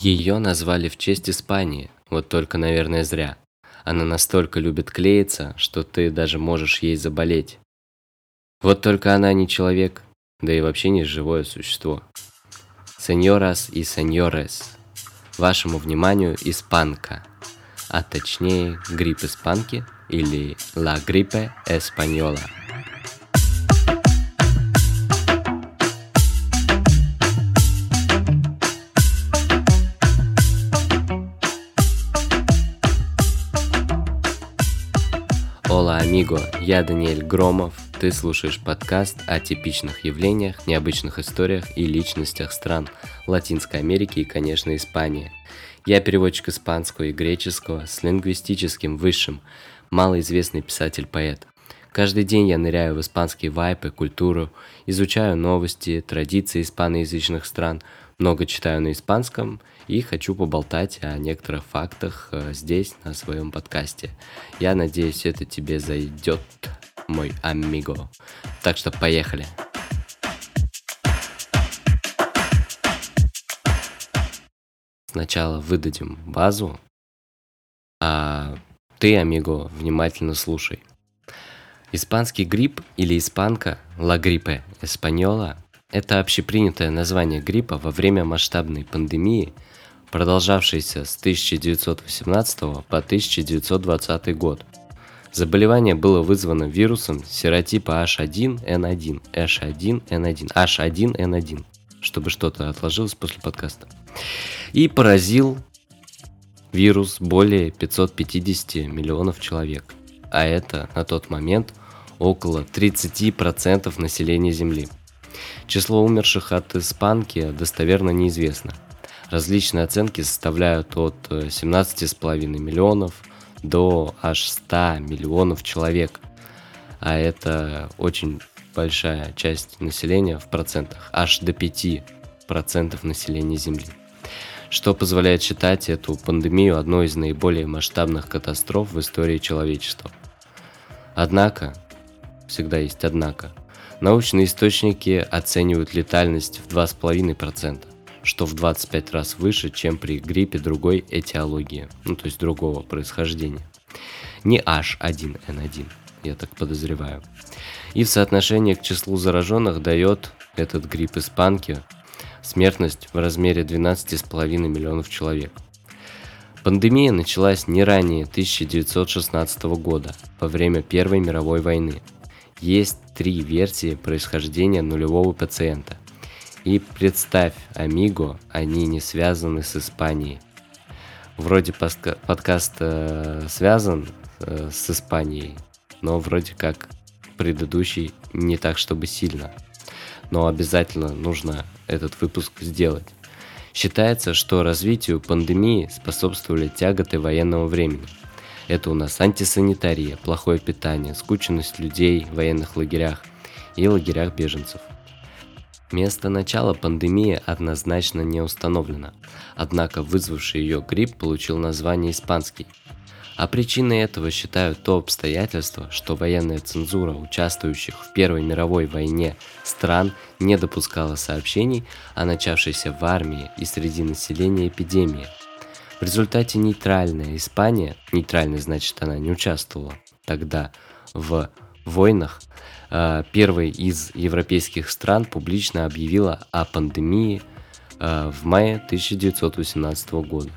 Ее назвали в честь Испании, вот только, наверное, зря. Она настолько любит клеиться, что ты даже можешь ей заболеть. Вот только она не человек, да и вообще не живое существо. Сеньорас и сеньорес, вашему вниманию испанка, а точнее грипп испанки или la gripe española – амиго, я Даниэль Громов. Ты слушаешь подкаст о типичных явлениях, необычных историях и личностях стран Латинской Америки и, конечно, Испании. Я переводчик испанского и греческого с лингвистическим высшим, малоизвестный писатель-поэт. Каждый день я ныряю в испанские вайпы, культуру, изучаю новости, традиции испаноязычных стран, много читаю на испанском и хочу поболтать о некоторых фактах э, здесь, на своем подкасте. Я надеюсь, это тебе зайдет, мой амиго. Так что поехали. Сначала выдадим базу, а ты, амиго, внимательно слушай. Испанский грипп или испанка, ла гриппе эспаньола, это общепринятое название гриппа во время масштабной пандемии – продолжавшийся с 1918 по 1920 год. Заболевание было вызвано вирусом серотипа H1N1, H1N1, H1N1, чтобы что-то отложилось после подкаста. И поразил вирус более 550 миллионов человек. А это на тот момент около 30% населения Земли. Число умерших от испанки достоверно неизвестно – Различные оценки составляют от 17,5 э, миллионов до аж 100 миллионов человек. А это очень большая часть населения в процентах, аж до 5 процентов населения Земли. Что позволяет считать эту пандемию одной из наиболее масштабных катастроф в истории человечества. Однако, всегда есть однако, научные источники оценивают летальность в 2,5% что в 25 раз выше, чем при гриппе другой этиологии, ну то есть другого происхождения. Не H1N1, я так подозреваю. И в соотношении к числу зараженных дает этот грипп испанки смертность в размере 12,5 миллионов человек. Пандемия началась не ранее 1916 года, во время Первой мировой войны. Есть три версии происхождения нулевого пациента – и представь, Амиго, они не связаны с Испанией. Вроде подкаст э, связан э, с Испанией, но вроде как предыдущий не так, чтобы сильно. Но обязательно нужно этот выпуск сделать. Считается, что развитию пандемии способствовали тяготы военного времени. Это у нас антисанитария, плохое питание, скученность людей в военных лагерях и лагерях беженцев. Место начала пандемии однозначно не установлено, однако вызвавший ее грипп получил название испанский. А причиной этого считают то обстоятельство, что военная цензура участвующих в Первой мировой войне стран не допускала сообщений о начавшейся в армии и среди населения эпидемии. В результате нейтральная Испания, нейтральная значит она не участвовала тогда в войнах, Э, первой из европейских стран публично объявила о пандемии э, в мае 1918 года.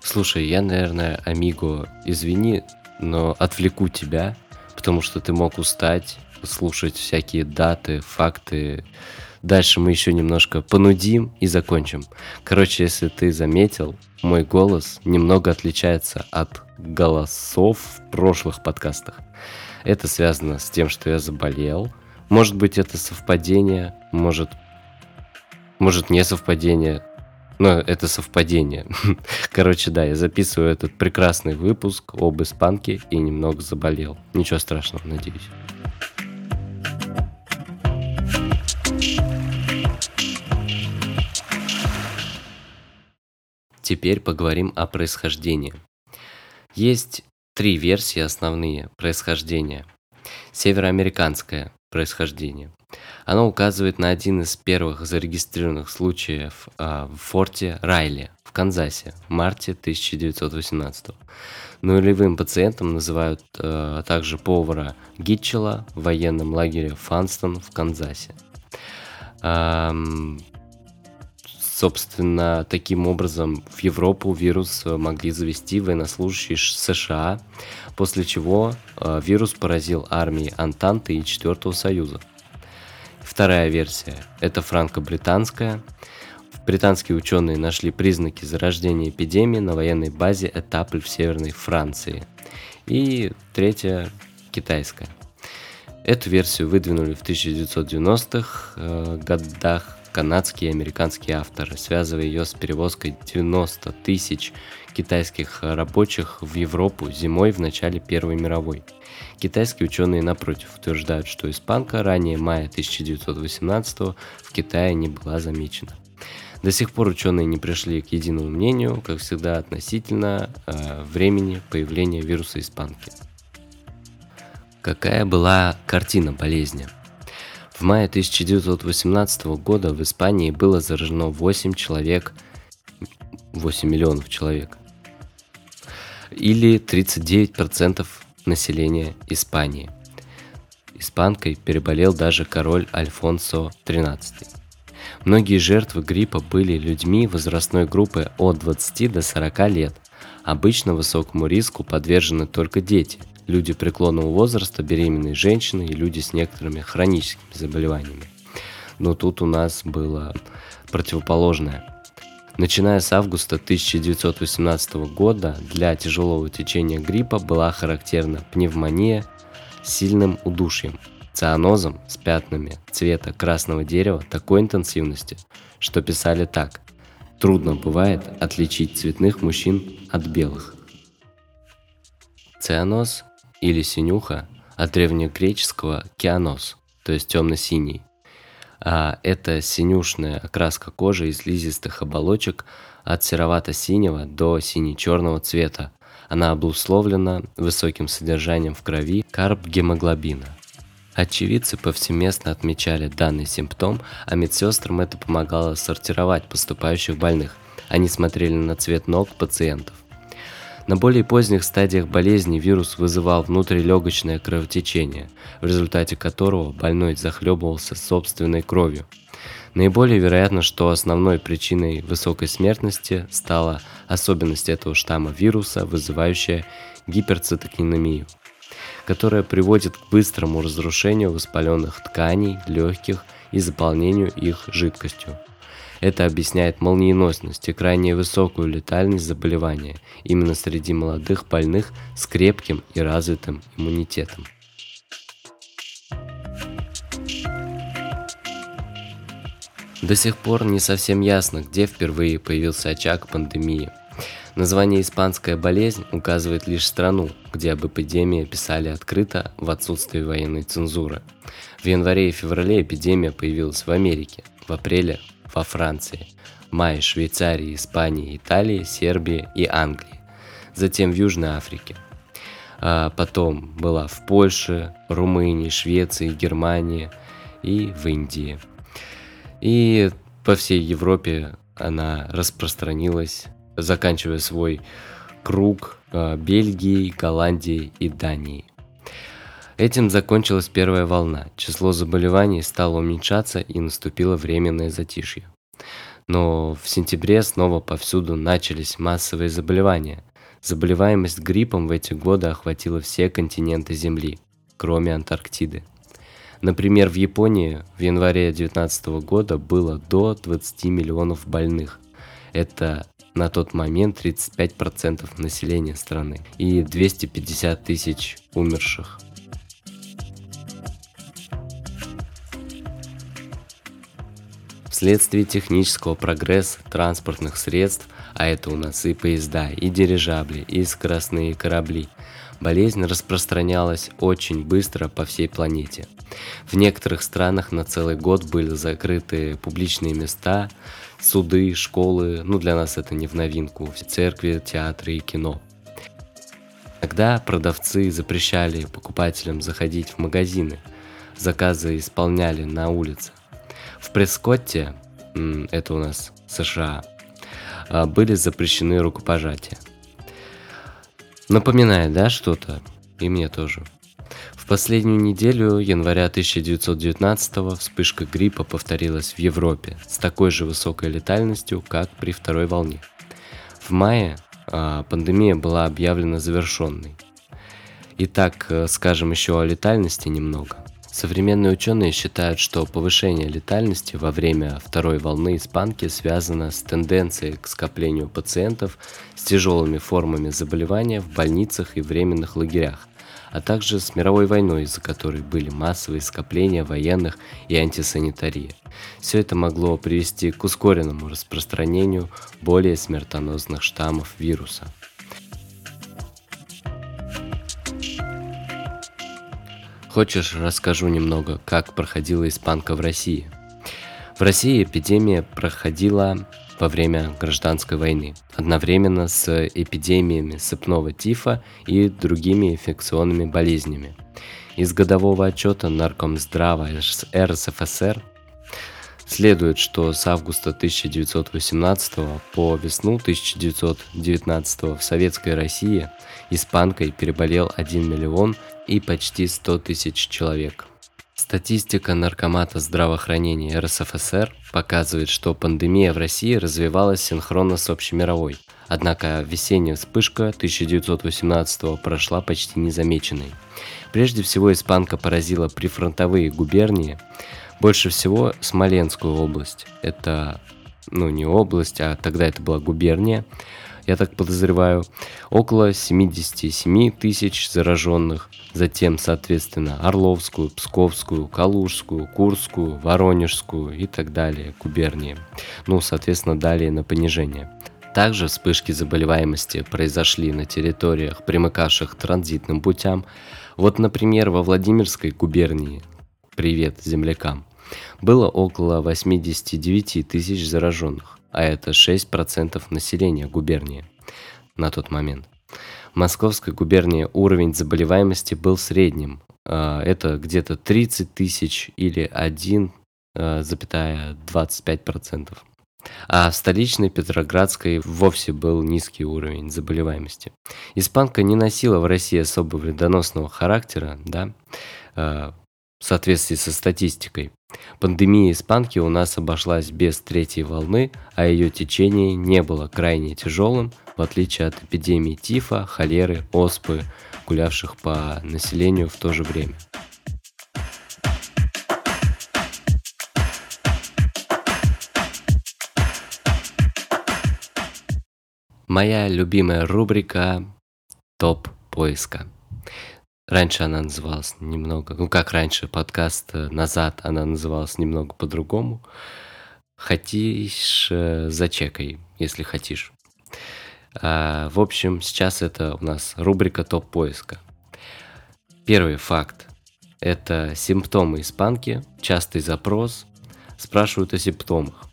Слушай, я, наверное, Амиго, извини, но отвлеку тебя, потому что ты мог устать, слушать всякие даты, факты. Дальше мы еще немножко понудим и закончим. Короче, если ты заметил, мой голос немного отличается от голосов в прошлых подкастах. Это связано с тем, что я заболел. Может быть, это совпадение, может, может не совпадение, но это совпадение. Короче, да, я записываю этот прекрасный выпуск об испанке и немного заболел. Ничего страшного, надеюсь. Теперь поговорим о происхождении. Есть три версии основные происхождения. Североамериканская, происхождения. Оно указывает на один из первых зарегистрированных случаев э, в форте Райли в Канзасе в марте 1918 Нулевым пациентом называют э, также повара Гитчела в военном лагере Фанстон в Канзасе. Эм, собственно, таким образом в Европу вирус могли завести военнослужащие США, после чего э, вирус поразил армии Антанты и Четвертого Союза. Вторая версия – это франко-британская. Британские ученые нашли признаки зарождения эпидемии на военной базе Этапль в Северной Франции. И третья – китайская. Эту версию выдвинули в 1990-х э, годах канадские и американские авторы, связывая ее с перевозкой 90 тысяч китайских рабочих в Европу зимой в начале Первой мировой. Китайские ученые, напротив, утверждают, что испанка ранее мая 1918 в Китае не была замечена. До сих пор ученые не пришли к единому мнению, как всегда, относительно э, времени появления вируса испанки. Какая была картина болезни? В мае 1918 года в Испании было заражено 8 человек, 8 миллионов человек, или 39% населения Испании. Испанкой переболел даже король Альфонсо XIII. Многие жертвы гриппа были людьми возрастной группы от 20 до 40 лет. Обычно высокому риску подвержены только дети – люди преклонного возраста, беременные женщины и люди с некоторыми хроническими заболеваниями. Но тут у нас было противоположное. Начиная с августа 1918 года для тяжелого течения гриппа была характерна пневмония с сильным удушьем, цианозом с пятнами цвета красного дерева такой интенсивности, что писали так. Трудно бывает отличить цветных мужчин от белых. Цианоз или синюха от древнегреческого кианос, то есть темно-синий. А это синюшная окраска кожи из слизистых оболочек от серовато-синего до сине-черного цвета. Она обусловлена высоким содержанием в крови карбгемоглобина. Очевидцы повсеместно отмечали данный симптом, а медсестрам это помогало сортировать поступающих больных. Они смотрели на цвет ног пациентов. На более поздних стадиях болезни вирус вызывал внутрилегочное кровотечение, в результате которого больной захлебывался собственной кровью. Наиболее вероятно, что основной причиной высокой смертности стала особенность этого штамма вируса, вызывающая гиперцитокинемию, которая приводит к быстрому разрушению воспаленных тканей, легких и заполнению их жидкостью. Это объясняет молниеносность и крайне высокую летальность заболевания именно среди молодых больных с крепким и развитым иммунитетом. До сих пор не совсем ясно, где впервые появился очаг пандемии. Название «испанская болезнь» указывает лишь страну, где об эпидемии писали открыто в отсутствии военной цензуры. В январе и феврале эпидемия появилась в Америке, в апреле во Франции, мае Швейцарии, Испании, Италии, Сербии и Англии, затем в Южной Африке. А потом была в Польше, Румынии, Швеции, Германии и в Индии. И по всей Европе она распространилась, заканчивая свой круг а, Бельгии, Голландии и Дании. Этим закончилась первая волна. Число заболеваний стало уменьшаться и наступило временное затишье. Но в сентябре снова повсюду начались массовые заболевания. Заболеваемость гриппом в эти годы охватила все континенты Земли, кроме Антарктиды. Например, в Японии в январе 2019 года было до 20 миллионов больных. Это на тот момент 35% населения страны и 250 тысяч умерших. Вследствие технического прогресса транспортных средств, а это у нас и поезда, и дирижабли, и скоростные корабли, болезнь распространялась очень быстро по всей планете. В некоторых странах на целый год были закрыты публичные места, суды, школы, ну для нас это не в новинку, церкви, театры и кино. Тогда продавцы запрещали покупателям заходить в магазины – заказы исполняли на улице. В Прескотте, это у нас США, а, были запрещены рукопожатия. Напоминает, да, что-то? И мне тоже. В последнюю неделю января 1919 вспышка гриппа повторилась в Европе с такой же высокой летальностью, как при второй волне. В мае а, пандемия была объявлена завершенной. Итак, э, скажем еще о летальности немного. Современные ученые считают, что повышение летальности во время второй волны испанки связано с тенденцией к скоплению пациентов с тяжелыми формами заболевания в больницах и временных лагерях, а также с мировой войной, из-за которой были массовые скопления военных и антисанитария. Все это могло привести к ускоренному распространению более смертоносных штаммов вируса. Хочешь, расскажу немного, как проходила испанка в России? В России эпидемия проходила во время гражданской войны, одновременно с эпидемиями сыпного тифа и другими инфекционными болезнями. Из годового отчета Наркомздрава РСФСР следует, что с августа 1918 по весну 1919 в Советской России испанкой переболел 1 миллион и почти 100 тысяч человек. Статистика Наркомата здравоохранения РСФСР показывает, что пандемия в России развивалась синхронно с общемировой. Однако весенняя вспышка 1918 прошла почти незамеченной. Прежде всего испанка поразила прифронтовые губернии, больше всего Смоленскую область. Это, ну не область, а тогда это была губерния я так подозреваю, около 77 тысяч зараженных, затем, соответственно, Орловскую, Псковскую, Калужскую, Курскую, Воронежскую и так далее губернии. Ну, соответственно, далее на понижение. Также вспышки заболеваемости произошли на территориях, примыкавших к транзитным путям. Вот, например, во Владимирской губернии, привет землякам, было около 89 тысяч зараженных а это 6% населения губернии на тот момент. В Московской губернии уровень заболеваемости был средним. А, это где-то 30 тысяч или 1,25%. А в столичной Петроградской вовсе был низкий уровень заболеваемости. Испанка не носила в России особо вредоносного характера, да, а, в соответствии со статистикой. Пандемия испанки у нас обошлась без третьей волны, а ее течение не было крайне тяжелым, в отличие от эпидемий тифа, холеры, оспы, гулявших по населению в то же время. Моя любимая рубрика «Топ поиска». Раньше она называлась немного, ну как раньше, подкаст э, назад она называлась немного по-другому. Хотишь, э, зачекай, если хотишь. А, в общем, сейчас это у нас рубрика топ-поиска. Первый факт. Это симптомы испанки, частый запрос, спрашивают о симптомах.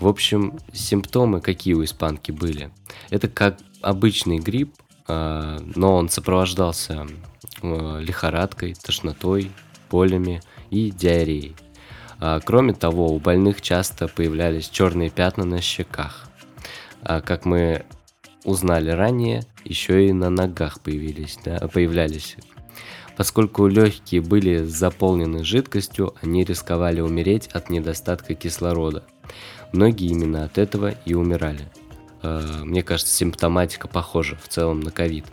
В общем, симптомы какие у испанки были? Это как обычный грипп, а, но он сопровождался лихорадкой, тошнотой, болями и диареей. А, кроме того, у больных часто появлялись черные пятна на щеках. А, как мы узнали ранее, еще и на ногах появились, да, появлялись. Поскольку легкие были заполнены жидкостью, они рисковали умереть от недостатка кислорода. Многие именно от этого и умирали. А, мне кажется, симптоматика похожа в целом на ковид.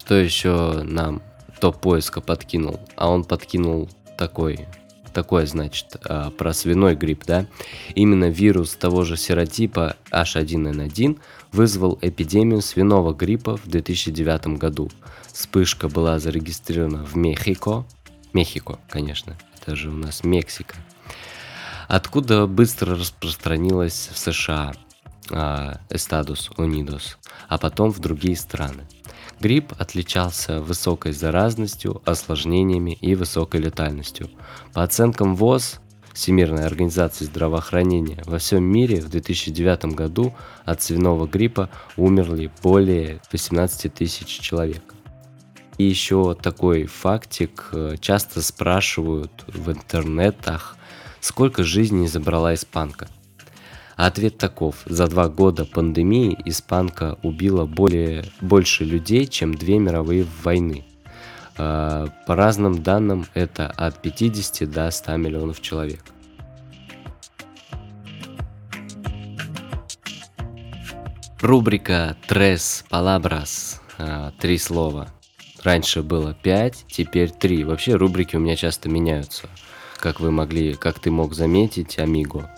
Что еще нам топ поиска подкинул, а он подкинул такой, такое, значит, а, про свиной грипп, да. Именно вирус того же серотипа H1N1 вызвал эпидемию свиного гриппа в 2009 году. Вспышка была зарегистрирована в Мехико. Мехико, конечно, это же у нас Мексика. Откуда быстро распространилась в США Эстадус Унидос, а потом в другие страны. Грипп отличался высокой заразностью, осложнениями и высокой летальностью. По оценкам ВОЗ, Всемирной организации здравоохранения, во всем мире в 2009 году от свиного гриппа умерли более 18 тысяч человек. И еще такой фактик. э, Часто спрашивают в интернетах, сколько жизней забрала испанка. А ответ таков. За два года пандемии испанка убила более, больше людей, чем две мировые войны. А, По разным данным, это от 50 до 100 миллионов человек. Рубрика «Tres palabras» а, Три слова. Раньше было пять, теперь три. Вообще рубрики у меня часто меняются, как вы могли, как ты мог заметить, Амиго.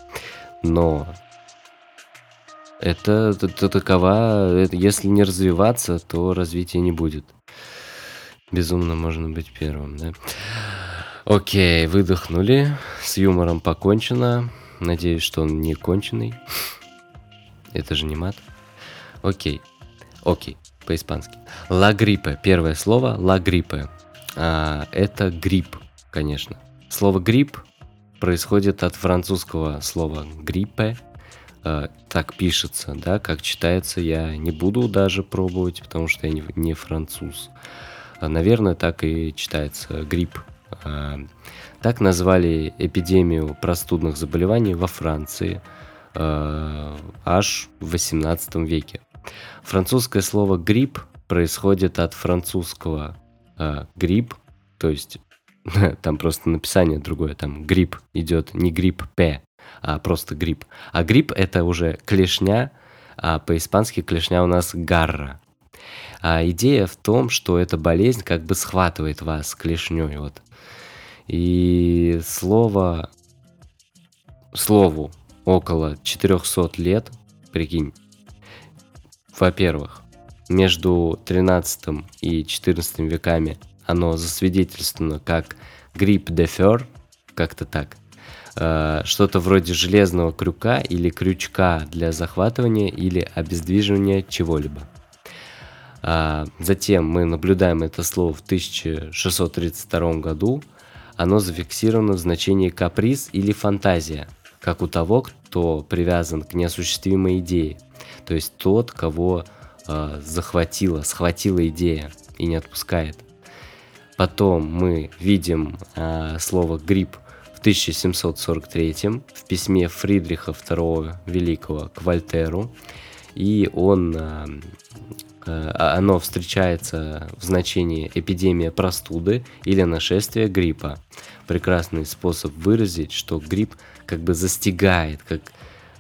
Но это, это такова, это- если не развиваться, то развития не будет. Безумно можно быть первым, да? Окей, выдохнули, с юмором покончено. Надеюсь, что он не конченый. Это же не мат. Окей, окей, по-испански. La gripe, первое слово, la gripe. А, это грипп, конечно. Слово грипп происходит от французского слова гриппе, э, так пишется, да, как читается, я не буду даже пробовать, потому что я не, не француз. А, Наверное, так и читается грипп. А, Так назвали эпидемию простудных заболеваний во Франции э, аж в 18 веке. Французское слово грипп происходит от французского э, грипп, то есть там просто написание другое, там грипп идет не грипп П, а просто грипп. А грипп это уже клешня, а по-испански клешня у нас гарра. А идея в том, что эта болезнь как бы схватывает вас клешней, вот. И слово, слову около 400 лет, прикинь. Во-первых, между 13 и 14 веками оно засвидетельствовано как грипп де фер, как-то так. Э, Что-то вроде железного крюка или крючка для захватывания или обездвиживания чего-либо. А, Затем мы наблюдаем это слово в 1632 году. Оно зафиксировано в значении каприз или фантазия, как у того, кто привязан к неосуществимой идее. То есть тот, кого э, захватила, схватила идея и не отпускает. Потом мы видим э, слово грипп 1743 в письме Фридриха II Великого к Вольтеру. И он, э, э, оно встречается в значении эпидемия простуды или нашествие гриппа. Прекрасный способ выразить, что грипп как бы застигает, как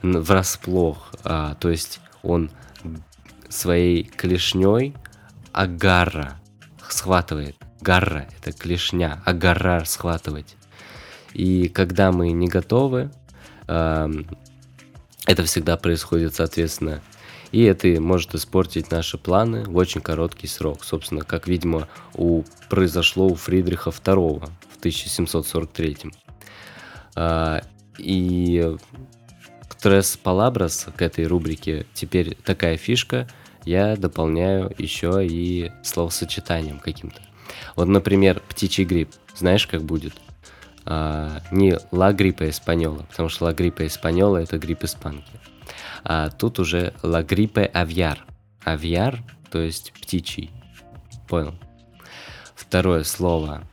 врасплох. а, то есть он своей клешней агара схватывает. Гарра – это клешня, агаррар – схватывать. И когда мы не готовы, эм, это всегда происходит, соответственно, и это может испортить наши планы в очень короткий срок. Собственно, как, видимо, у, произошло у Фридриха II в 1743. А, и Трес Палабрас, к этой рубрике, теперь такая фишка, я дополняю еще и словосочетанием каким-то. Вот, например, птичий грипп. Знаешь, как будет? А, не ла гриппа эспаньола, потому что ла гриппа эспаньола это грипп испанки. А тут уже ла гриппе авьяр. Авьяр, то есть птичий. Понял? Второе слово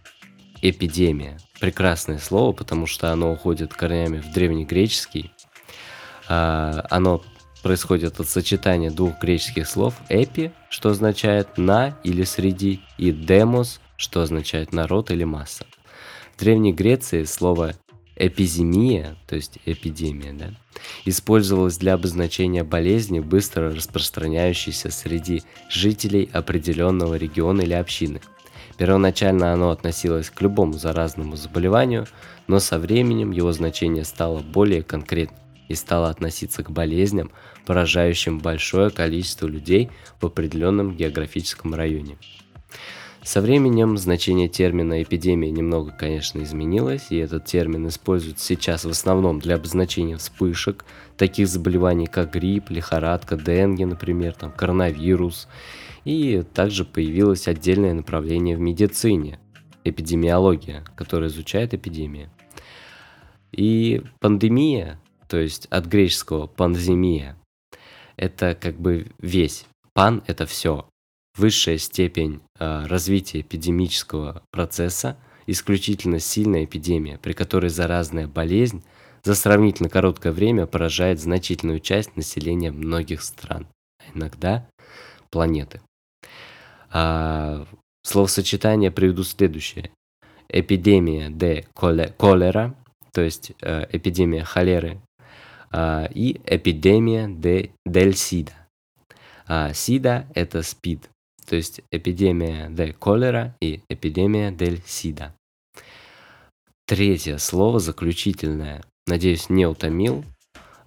эпидемия. Прекрасное слово, потому что оно уходит корнями в древнегреческий. А, оно происходит от сочетания двух греческих слов эпи, что означает на или среди, и демос, что означает народ или масса. Древней Греции слово эпиземия, то есть эпидемия, да, использовалось для обозначения болезни, быстро распространяющейся среди жителей определенного региона или общины. Первоначально оно относилось к любому заразному заболеванию, но со временем его значение стало более конкретным и стало относиться к болезням, поражающим большое количество людей в определенном географическом районе. Со временем значение термина эпидемия немного, конечно, изменилось, и этот термин используется сейчас в основном для обозначения вспышек таких заболеваний, как грипп, лихорадка, денgue, например, там, коронавирус. И также появилось отдельное направление в медицине – эпидемиология, которая изучает эпидемии. И пандемия, то есть от греческого пандемия, это как бы весь. Пан – это все. Высшая степень э, развития эпидемического процесса, исключительно сильная эпидемия, при которой заразная болезнь за сравнительно короткое время поражает значительную часть населения многих стран, а иногда планеты. А, словосочетание приведу следующее. Эпидемия де колера, то есть э, эпидемия холеры, э, и эпидемия де, дель сида. А сида – это спид, то есть эпидемия де колера и эпидемия дель сида. Третье слово заключительное. Надеюсь, не утомил.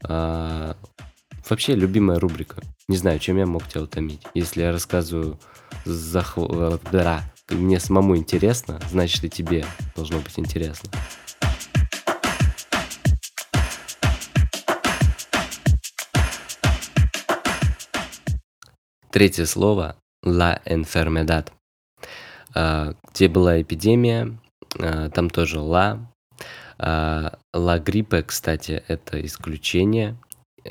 А, вообще, любимая рубрика. Не знаю, чем я мог тебя утомить. Если я рассказываю захв... да, мне самому интересно, значит и тебе должно быть интересно. Третье слово «la enfermedad». А, где была эпидемия, а, там тоже «la». «La gripe», кстати, это исключение,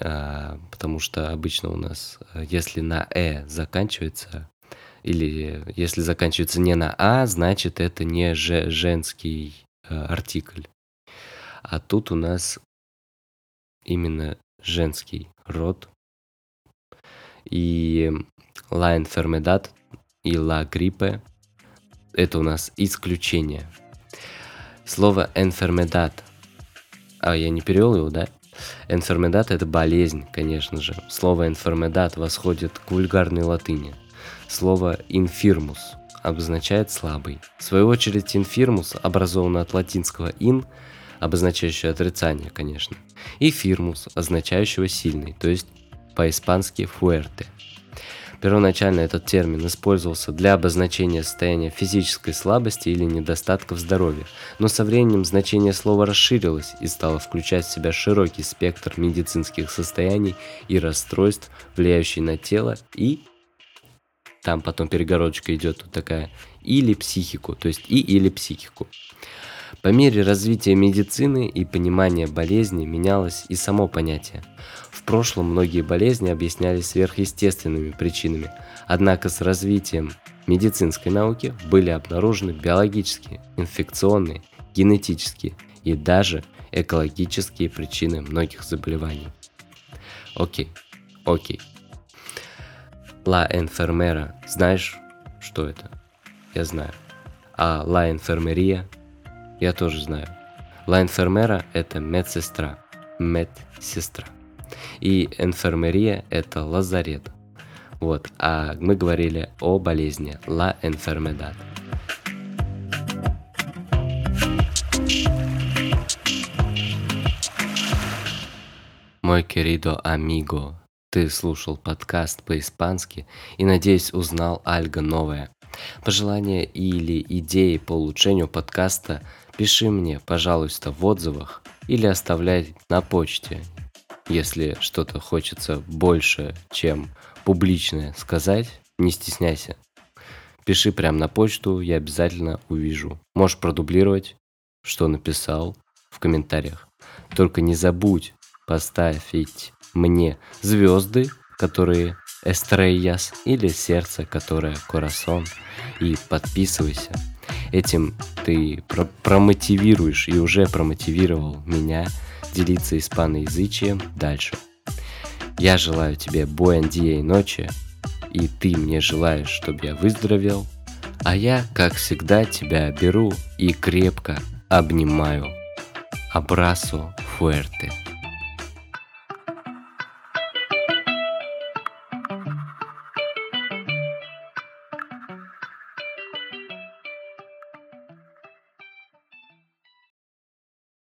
а, потому что обычно у нас, если на «э» заканчивается, или если заканчивается не на «а», значит это не женский артикль. А тут у нас именно женский род. И La enfermedad и La gripe – это у нас исключение. Слово enfermedad, а я не перевел его, да? Enfermedad – это болезнь, конечно же. Слово enfermedad восходит к вульгарной латыни. Слово infirmus обозначает слабый. В свою очередь infirmus образовано от латинского in, обозначающее отрицание, конечно, и firmus, означающего сильный, то есть по-испански fuerte – Первоначально этот термин использовался для обозначения состояния физической слабости или недостатка в здоровье, но со временем значение слова расширилось и стало включать в себя широкий спектр медицинских состояний и расстройств, влияющих на тело и там потом перегородочка идет вот такая, или психику, то есть и или психику. По мере развития медицины и понимания болезни менялось и само понятие. В прошлом многие болезни объяснялись сверхъестественными причинами, однако с развитием медицинской науки были обнаружены биологические, инфекционные, генетические и даже экологические причины многих заболеваний. Окей, окей. La enfermera, знаешь, что это? Я знаю. А la enfermería я тоже знаю. La enfermera – это медсестра, медсестра. И enfermería – это лазарет. Вот, а мы говорили о болезни La enfermedad. Мой querido amigo, ты слушал подкаст по-испански и, надеюсь, узнал альго новое. Пожелания или идеи по улучшению подкаста пиши мне, пожалуйста, в отзывах или оставляй на почте если что-то хочется больше, чем публичное сказать, не стесняйся. Пиши прямо на почту, я обязательно увижу. Можешь продублировать, что написал в комментариях. Только не забудь поставить мне звезды, которые эстрейяс, или сердце, которое корасон, и подписывайся. Этим ты про промотивируешь и уже промотивировал меня делиться испаноязычием дальше. Я желаю тебе буэндия ночи, и ты мне желаешь, чтобы я выздоровел, а я, как всегда, тебя беру и крепко обнимаю. Абрасо фуэрте.